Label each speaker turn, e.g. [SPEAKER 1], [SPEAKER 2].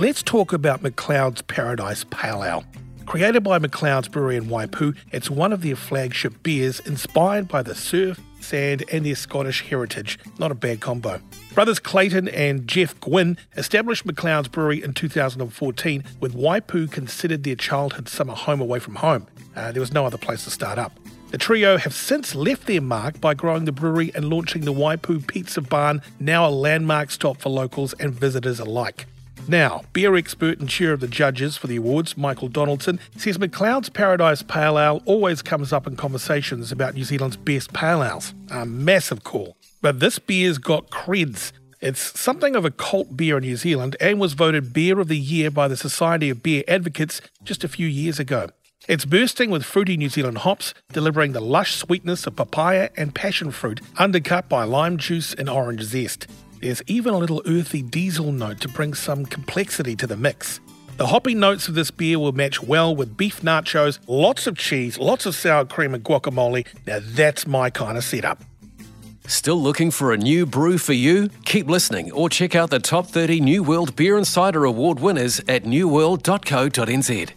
[SPEAKER 1] let's talk about McLeod's Paradise Pale Ale. Created by McLeod's Brewery in Waipu, it's one of their flagship beers inspired by the surf, sand, and their Scottish heritage. Not a bad combo. Brothers Clayton and Jeff Gwynn established McLeod's Brewery in 2014, with Waipu considered their childhood summer home away from home. Uh, there was no other place to start up. The trio have since left their mark by growing the brewery and launching the Waipu Pizza Barn, now a landmark stop for locals and visitors alike. Now, beer expert and chair of the judges for the awards, Michael Donaldson, says McLeod's Paradise Pale Ale always comes up in conversations about New Zealand's best pale ales. A massive call. But this beer's got creds. It's something of a cult beer in New Zealand and was voted Beer of the Year by the Society of Beer Advocates just a few years ago. It's bursting with fruity New Zealand hops, delivering the lush sweetness of papaya and passion fruit, undercut by lime juice and orange zest. There's even a little earthy diesel note to bring some complexity to the mix. The hoppy notes of this beer will match well with beef nachos, lots of cheese, lots of sour cream and guacamole. Now that's my kind of setup.
[SPEAKER 2] Still looking for a new brew for you? Keep listening or check out the top 30 New World Beer Insider Award winners at newworld.co.nz.